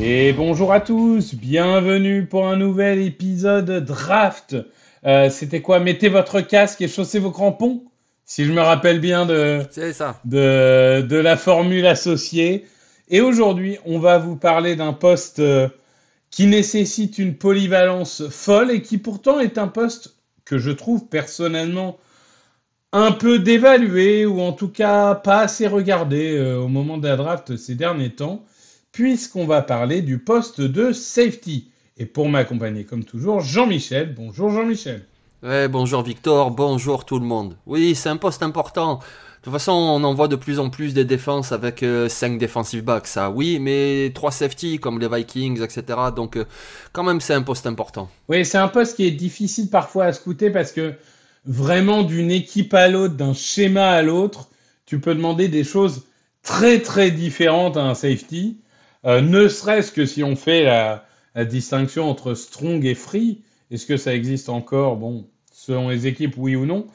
Et bonjour à tous, bienvenue pour un nouvel épisode draft. Euh, C'était quoi? Mettez votre casque et chaussez vos crampons, si je me rappelle bien de, C'est ça. de, de la formule associée. Et aujourd'hui, on va vous parler d'un poste euh, qui nécessite une polyvalence folle et qui pourtant est un poste que je trouve personnellement un peu dévalué ou en tout cas pas assez regardé euh, au moment de la draft ces derniers temps, puisqu'on va parler du poste de safety. Et pour m'accompagner comme toujours, Jean-Michel. Bonjour Jean-Michel. Ouais, bonjour Victor, bonjour tout le monde. Oui, c'est un poste important. De toute façon, on en voit de plus en plus des défenses avec 5 defensive backs, ça oui, mais 3 safety comme les Vikings, etc. Donc euh, quand même, c'est un poste important. Oui, c'est un poste qui est difficile parfois à scouter parce que vraiment d'une équipe à l'autre, d'un schéma à l'autre, tu peux demander des choses très très différentes à un safety. Euh, ne serait-ce que si on fait la, distinction entre strong et free, est-ce que ça existe encore? Bon, selon les équipes, oui ou non.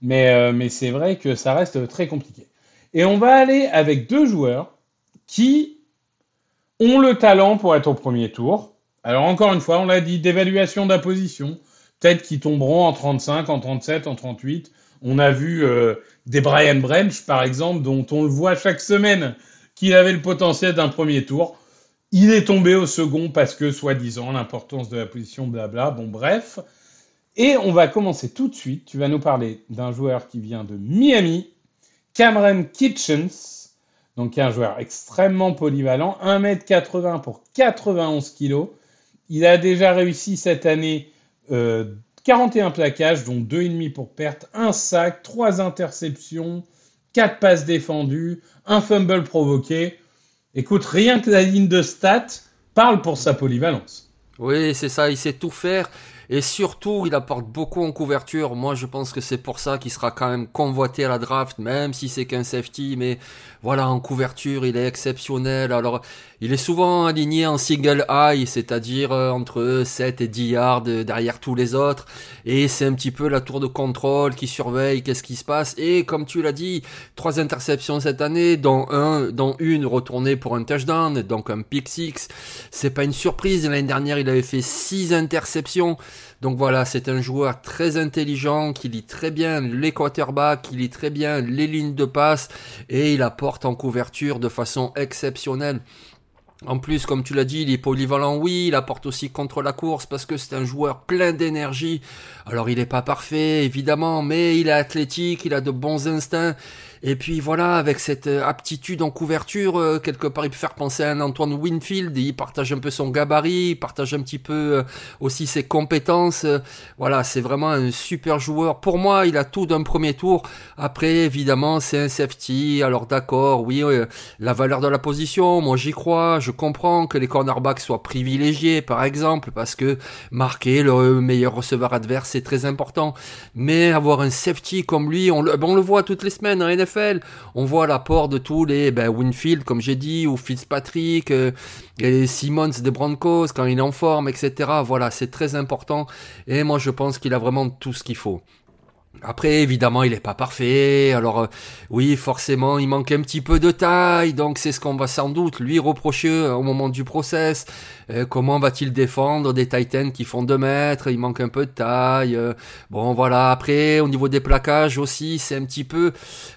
Mais, euh, mais c'est vrai que ça reste très compliqué. Et on va aller avec deux joueurs qui ont le talent pour être au premier tour. Alors encore une fois, on l'a dit, d'évaluation la position. Peut-être tomberont en 35, en 37, en 38. On a vu euh, des Brian Branch, par exemple, dont on le voit chaque semaine qu'il avait le potentiel d'un premier tour. Il est tombé au second parce que, soi-disant, l'importance de la position, blabla. Bon, bref. Et on va commencer tout de suite. Tu vas nous parler d'un joueur qui vient de Miami, Cameron Kitchens, donc un joueur extrêmement polyvalent, 1m80 pour 91 kg. Il a déjà réussi cette année euh, 41 plaquages, dont 2,5 pour perte, 1 sac, 3 interceptions, 4 passes défendues, un fumble provoqué. Écoute, rien que la ligne de stats parle pour sa polyvalence. Oui, c'est ça, il sait tout faire. Et surtout, il apporte beaucoup en couverture. Moi, je pense que c'est pour ça qu'il sera quand même convoité à la draft, même si c'est qu'un safety. Mais voilà, en couverture, il est exceptionnel. Alors, il est souvent aligné en single high, c'est-à-dire euh, entre 7 et 10 yards derrière tous les autres. Et c'est un petit peu la tour de contrôle qui surveille qu'est-ce qui se passe. Et comme tu l'as dit, trois interceptions cette année, dont un, dont une retournée pour un touchdown, donc un pick six. C'est pas une surprise. L'année dernière, il avait fait six interceptions. Donc voilà, c'est un joueur très intelligent qui lit très bien les quarterbacks, qui lit très bien les lignes de passe et il apporte en couverture de façon exceptionnelle. En plus, comme tu l'as dit, il est polyvalent, oui, il apporte aussi contre la course parce que c'est un joueur plein d'énergie. Alors il n'est pas parfait, évidemment, mais il est athlétique, il a de bons instincts. Et puis voilà, avec cette euh, aptitude en couverture, euh, quelque part, il peut faire penser à un Antoine Winfield. Il partage un peu son gabarit, il partage un petit peu euh, aussi ses compétences. Voilà, c'est vraiment un super joueur. Pour moi, il a tout d'un premier tour. Après, évidemment, c'est un safety. Alors d'accord, oui, la valeur de la position, moi j'y crois. Je comprends que les cornerbacks soient privilégiés, par exemple, parce que marquer le meilleur receveur adverse, c'est très important. Mais avoir un safety comme lui, on le, ben, on le voit toutes les semaines en NFL. On voit l'apport de tous les ben, Winfield, comme j'ai dit, ou Fitzpatrick, euh, et les Simmons des Broncos quand il est en forme, etc. Voilà, c'est très important. Et moi, je pense qu'il a vraiment tout ce qu'il faut. Après, évidemment, il n'est pas parfait. Alors, euh, oui, forcément, il manque un petit peu de taille. Donc, c'est ce qu'on va sans doute lui reprocher euh, au moment du process. Euh, comment va-t-il défendre des Titans qui font 2 mètres? Il manque un peu de taille. bon, voilà. Après, au niveau des plaquages aussi, c'est un petit peu,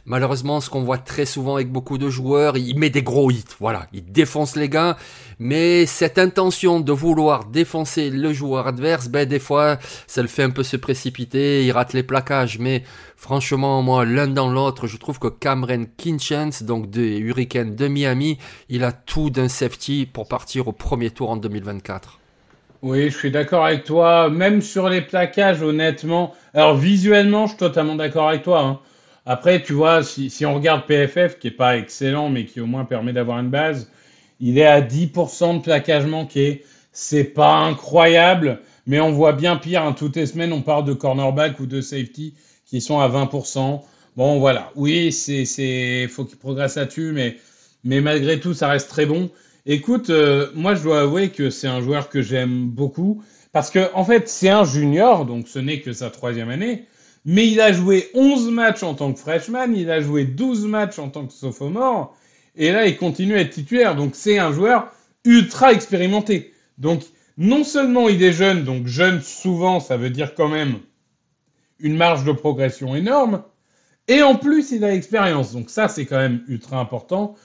malheureusement, ce qu'on voit très souvent avec beaucoup de joueurs. Il met des gros hits. Voilà. Il défonce les gars. Mais cette intention de vouloir défoncer le joueur adverse, ben des fois, ça le fait un peu se précipiter, il rate les plaquages. Mais franchement, moi, l'un dans l'autre, je trouve que Cameron Kinchens, donc des Hurricanes de Miami, il a tout d'un safety pour partir au premier tour en 2024. Oui, je suis d'accord avec toi. Même sur les plaquages, honnêtement. Alors, visuellement, je suis totalement d'accord avec toi. Hein. Après, tu vois, si, si, on regarde PFF, qui est pas excellent, mais qui au moins permet d'avoir une base, il est à 10% de plaquage manqué. C'est pas incroyable, mais on voit bien pire. Hein. Toutes les semaines, on parle de cornerback ou de safety qui sont à 20%. Bon, voilà. Oui, c'est, faut qu'il progresse là-dessus, mais, mais malgré tout, ça reste très bon. Écoute, euh, moi, je dois avouer que c'est un joueur que j'aime beaucoup parce que, en fait, c'est un junior, donc ce n'est que sa troisième année. Mais il a joué 11 matchs en tant que freshman, il a joué 12 matchs en tant que sophomore, et là, il continue à être titulaire. Donc, c'est un joueur ultra expérimenté. Donc, non seulement il est jeune, donc jeune souvent, ça veut dire quand même une marge de progression énorme. Et en plus, il a l'expérience. Donc ça, c'est quand même ultra important.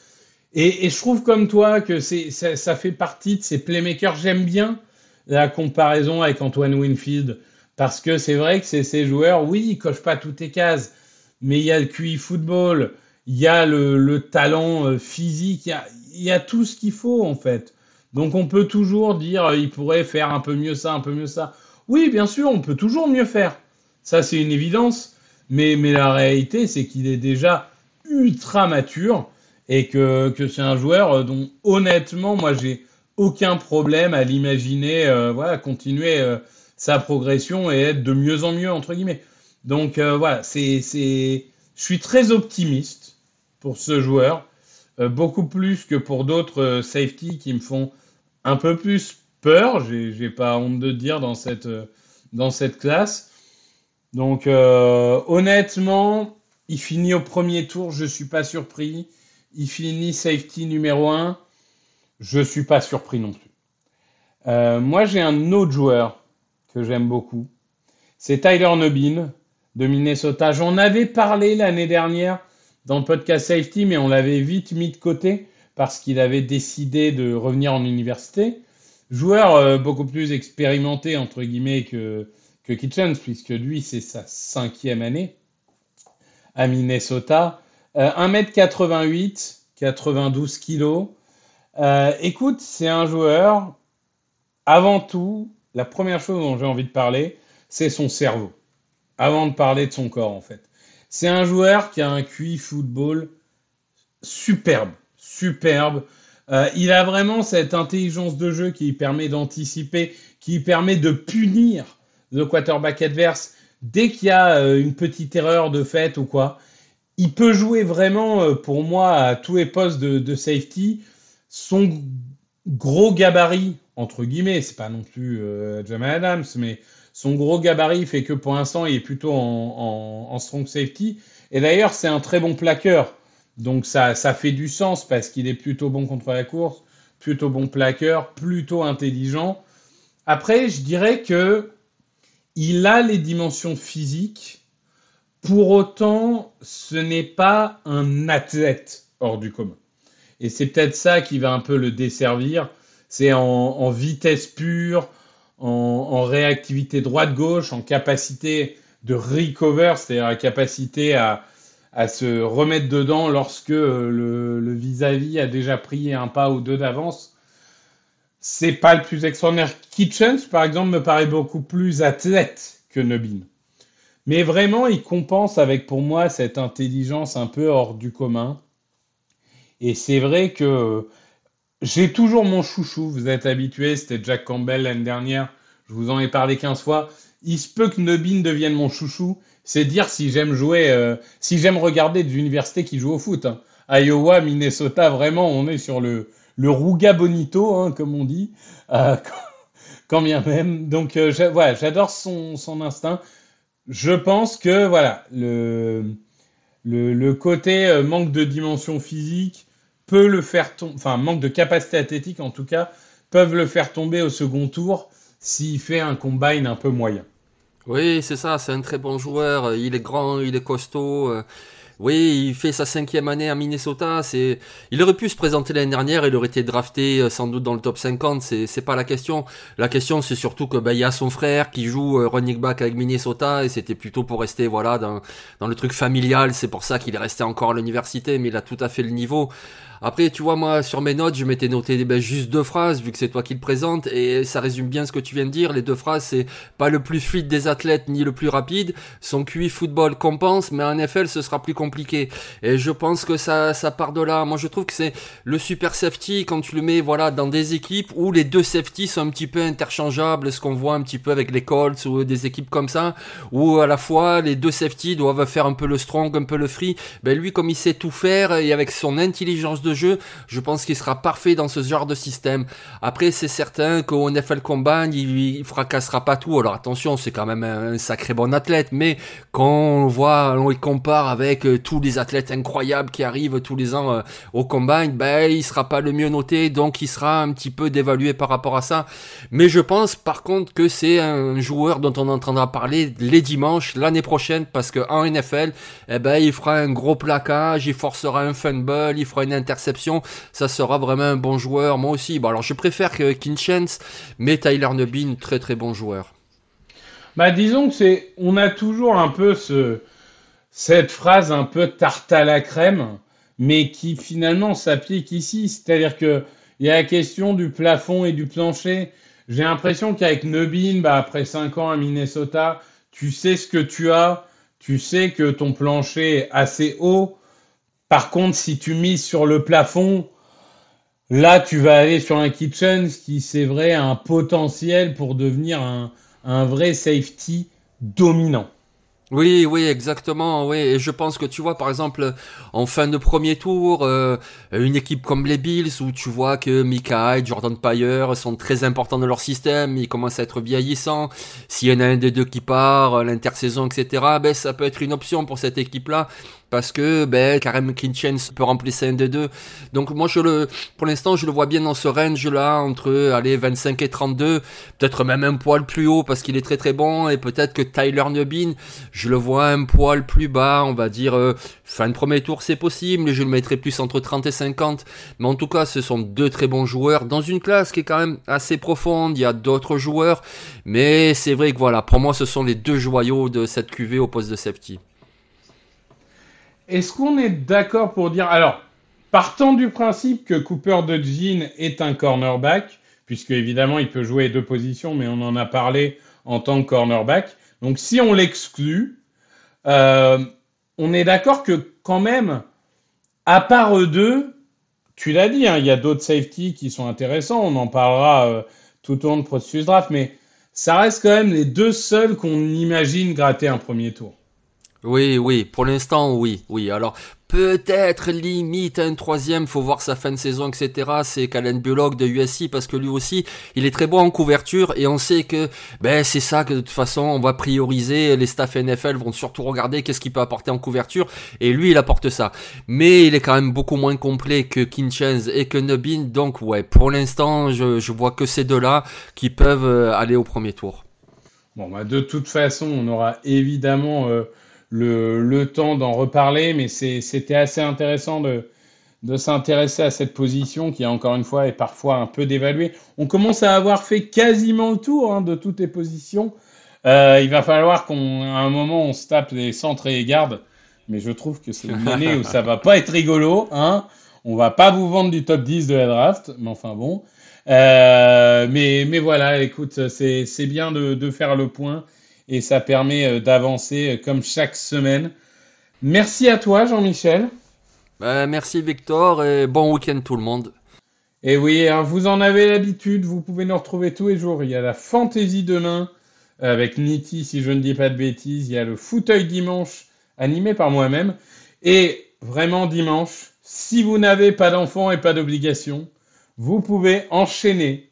Et, je trouve comme toi que ça, fait partie de ces playmakers. J'aime bien la comparaison avec Antoine Winfield. Parce que c'est vrai que c'est ces joueurs, oui, ils cochent pas toutes les cases. Mais il y a le QI football, il y a le, talent euh, physique, il y a, tout ce qu'il faut en fait. Donc on peut toujours dire euh, il pourrait faire un peu mieux ça, un peu mieux ça. Oui, bien sûr, on peut toujours mieux faire. Ça, c'est une évidence. Mais, mais la réalité, c'est qu'il est déjà ultra mature et que, que c'est un joueur euh, dont, honnêtement, moi, j'ai aucun problème à l'imaginer, voilà, continuer sa progression et être de mieux en mieux, entre guillemets. Donc, voilà, c'est, c'est, je suis très optimiste pour ce joueur, euh, beaucoup plus que pour d'autres euh, safety qui me font un peu plus peur, j'ai pas honte de dire dans cette, euh, dans cette classe. Donc honnêtement, il finit au premier tour, je suis pas surpris. Il finit safety numéro 1, je suis pas surpris non plus. moi j'ai un autre joueur que j'aime beaucoup, c'est Tyler Nubin de Minnesota. J'en avais parlé l'année dernière dans le podcast Safety, mais on l'avait vite mis de côté parce qu'il avait décidé de revenir en université. Joueur euh, beaucoup plus expérimenté, entre guillemets, que, que Kitchens, puisque lui, c'est sa cinquième année à Minnesota. 1m88, 92 kg. écoute, c'est un joueur, avant tout, la première chose dont j'ai envie de parler, c'est son cerveau. Avant de parler de son corps, en fait. C'est un joueur qui a un QI football superbe, superbe. Euh, il a vraiment cette intelligence de jeu qui permet d'anticiper, qui permet de punir le quarterback adverse dès qu'il y a euh, une petite erreur de fait ou quoi. Il peut jouer vraiment, euh, pour moi, à tous les postes de, safety. Gros gabarit, entre guillemets, c'est pas non plus Jamal Adams, mais son gros gabarit fait que pour l'instant, il est plutôt en, strong safety. Et d'ailleurs, c'est un très bon plaqueur. Donc ça, ça fait du sens parce qu'il est plutôt bon contre la course, plutôt bon plaqueur, plutôt intelligent. Après, je dirais que il a les dimensions physiques. Pour autant, ce n'est pas un athlète hors du commun. Et c'est peut-être ça qui va un peu le desservir. C'est en vitesse pure, en, réactivité droite-gauche, en capacité de recover, c'est-à-dire la capacité à, se remettre dedans lorsque le vis-à-vis a déjà pris un pas ou deux d'avance. C'est pas le plus extraordinaire. Kitchens, par exemple, me paraît beaucoup plus athlète que Nubin. Mais vraiment, il compense avec pour moi cette intelligence un peu hors du commun. Et c'est vrai que j'ai toujours mon chouchou, vous êtes habitué, c'était Jack Campbell l'année dernière, je vous en ai parlé 15 fois. Il se peut que Nubin devienne mon chouchou, c'est dire si j'aime jouer, euh, si j'aime regarder des universités qui jouent au foot. Hein. Iowa, Minnesota, vraiment, on est sur le, le Bonito, hein, comme on dit, euh, quand bien même. Donc euh, voilà, j'adore son, son instinct. je pense que voilà, le, le, côté euh, manque de dimension physique peut le faire tomber, enfin manque de capacité athlétique en tout cas, peuvent le faire tomber au second tour s'il fait un combine un peu moyen. Oui, c'est ça, c'est un très bon joueur. Il est grand, il est costaud. euh, Oui, il fait sa cinquième année à Minnesota. C'est, il aurait pu se présenter l'année dernière. Il aurait été drafté euh, sans doute dans le top 50. C'est, c'est pas la question. La question, c'est surtout que ben, il y a son frère qui joue euh, running back avec Minnesota et c'était plutôt pour rester voilà dans, dans le truc familial. C'est pour ça qu'il est resté encore à l'université, mais il a tout à fait le niveau. Après, tu vois, moi, sur mes notes, je m'étais noté ben, juste deux phrases, vu que c'est toi qui le présente, et ça résume bien ce que tu viens de dire. Les deux phrases, c'est pas le plus fluide des athlètes, ni le plus rapide. Son QI football compense, mais en NFL, ce sera plus compliqué. Et je pense que ça, ça part de là. Moi, je trouve que c'est le super safety quand tu le mets, voilà, dans des équipes où les deux safety sont un petit peu interchangeables, ce qu'on voit un petit peu avec les Colts ou des équipes comme ça, où à la fois les deux safety doivent faire un peu le strong, un peu le free. Ben lui, comme il sait tout faire et avec son intelligence de je pense qu'il sera parfait dans ce genre de système. Après, c'est certain qu'au NFL Combine, il, il fracassera pas tout. Alors attention, c'est quand même un sacré bon athlète, mais quand on voit, on le compare avec euh, tous les athlètes incroyables qui arrivent tous les ans euh, au Combine, ben il sera pas le mieux noté, donc il sera un petit peu dévalué par rapport à ça. Mais je pense par contre que c'est un joueur dont on entendra parler les dimanches l'année prochaine parce que en NFL, eh ben il fera un gros plaquage, il forcera un fumble, il fera une interception. Ça sera vraiment un bon joueur. Moi aussi. Bon alors je préfère que Kinchens, mais Tyler Nubin, très très bon joueur. Bah, disons que c'est, on a toujours un peu ce, cette phrase un peu tarte à la crème, mais qui finalement s'applique ici. C'est-à-dire que il y a la question du plafond et du plancher. J'ai l'impression qu'avec Nubin, bah, après 5 ans à Minnesota, tu sais ce que tu as, tu sais que ton plancher est assez haut. Par contre, si tu mises sur le plafond, là, tu vas aller sur un Kitchens qui, c'est vrai, a un potentiel pour devenir un, un vrai safety dominant. Oui, oui, exactement, oui. Et je pense que tu vois, par exemple, en fin de premier tour, euh, une équipe comme les Bills, où tu vois que Mika et Jordan Pyre sont très importants dans leur système, ils commencent à être vieillissants. S'il y en a un des deux qui part, l'intersaison, etc., ben, ça peut être une option pour cette équipe-là. Parce que, ben, Karem Kinchens peut remplacer un des deux. Donc, moi, je le, pour l'instant, je le vois bien dans ce range-là, entre, allez, 25 et 32. Peut-être même un poil plus haut parce qu'il est très très bon. Et peut-être que Tyler Nubin, je le vois un poil plus bas, on va dire, euh, fin de premier tour, c'est possible. Je le mettrai plus entre 30 et 50. Mais en tout cas, ce sont deux très bons joueurs dans une classe qui est quand même assez profonde. Il y a d'autres joueurs. Mais c'est vrai que voilà, pour moi, ce sont les deux joyaux de cette QV au poste de safety. Est-ce qu'on est d'accord pour dire. Alors, partant du principe que Cooper de Jean est un cornerback, puisque évidemment il peut jouer deux positions, mais on en a parlé en tant que cornerback. Donc, si on l'exclut, euh, on est d'accord que quand même, à part eux deux, tu l'as dit, hein, il y a d'autres safety qui sont intéressants, on en parlera euh, tout au long de processus draft, mais ça reste quand même les deux seuls qu'on imagine gratter un premier tour. Oui, oui, pour l'instant, oui, oui. Alors, peut-être limite un troisième, faut voir sa fin de saison, etc. C'est Calen Bullock de USC parce que lui aussi, il est très bon en couverture et on sait que, ben, c'est ça que de toute façon, on va prioriser. Les staffs NFL vont surtout regarder qu'est-ce qu'il peut apporter en couverture et lui, il apporte ça. Mais il est quand même beaucoup moins complet que Kinchens et que Nubin. Donc, ouais, pour l'instant, je, je vois que ces deux-là qui peuvent euh, aller au premier tour. Bon, bah, de toute façon, on aura évidemment euh, le, temps d'en reparler, mais c'était assez intéressant de, s'intéresser à cette position qui, encore une fois, est parfois un peu dévaluée. On commence à avoir fait quasiment le tour hein, de toutes les positions. Euh, il va falloir qu'à un moment, on se tape les centres et les gardes, mais je trouve que c'est une année où ça va pas être rigolo. Hein. On va pas vous vendre du top 10 de la draft, mais enfin bon. Euh, mais, mais voilà, écoute, c'est bien de faire le point et ça permet euh, d'avancer euh, comme chaque semaine. Merci à toi, Jean-Michel. Ben, merci Victor et bon week-end tout le monde. Et oui, hein, vous en avez l'habitude, vous pouvez nous retrouver tous les jours. Il y a la fantaisie demain avec Niti, si je ne dis pas de bêtises. Il y a le fauteuil dimanche animé par moi-même. Et vraiment dimanche, si vous n'avez pas d'enfants et pas d'obligations, vous pouvez enchaîner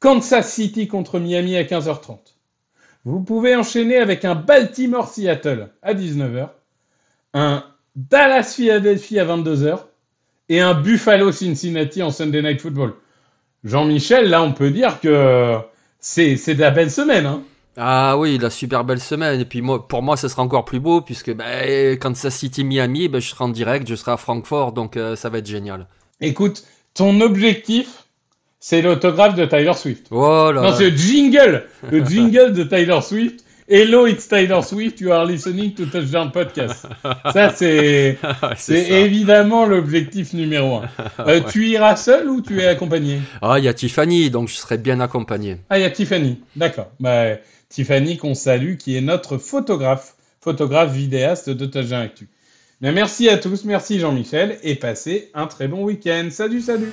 Kansas City contre Miami à 15h30. Vous pouvez enchaîner avec un Baltimore-Seattle à 19h, un Dallas-Philadelphie à 22h et un Buffalo-Cincinnati en Sunday Night Football. Jean-Michel, là, on peut dire que c'est c'est de la belle semaine. Hein. Ah oui, la super belle semaine. Et puis moi, pour moi, ça sera encore plus beau puisque ben, Kansas City Miami, ben, je serai en direct, je serai à Francfort, donc euh, ça va être génial. Écoute, ton objectif, c'est l'autographe de Tyler Swift. Oh là Non, c'est le jingle, le jingle de Tyler Swift. Hello, it's Tyler Swift. You are listening to Touchdown Podcast. Ça, c'est évidemment l'objectif numéro un. Euh, Tu iras seul ou tu es accompagné? Ah, il y a Tiffany, donc je serai bien accompagné. Ah, il y a Tiffany. D'accord. Bah, Tiffany qu'on salue, qui est notre photographe, photographe vidéaste de Touchdown Actu. Bien, merci à tous, merci Jean-Michel, et passez un très bon week-end. Salut, salut.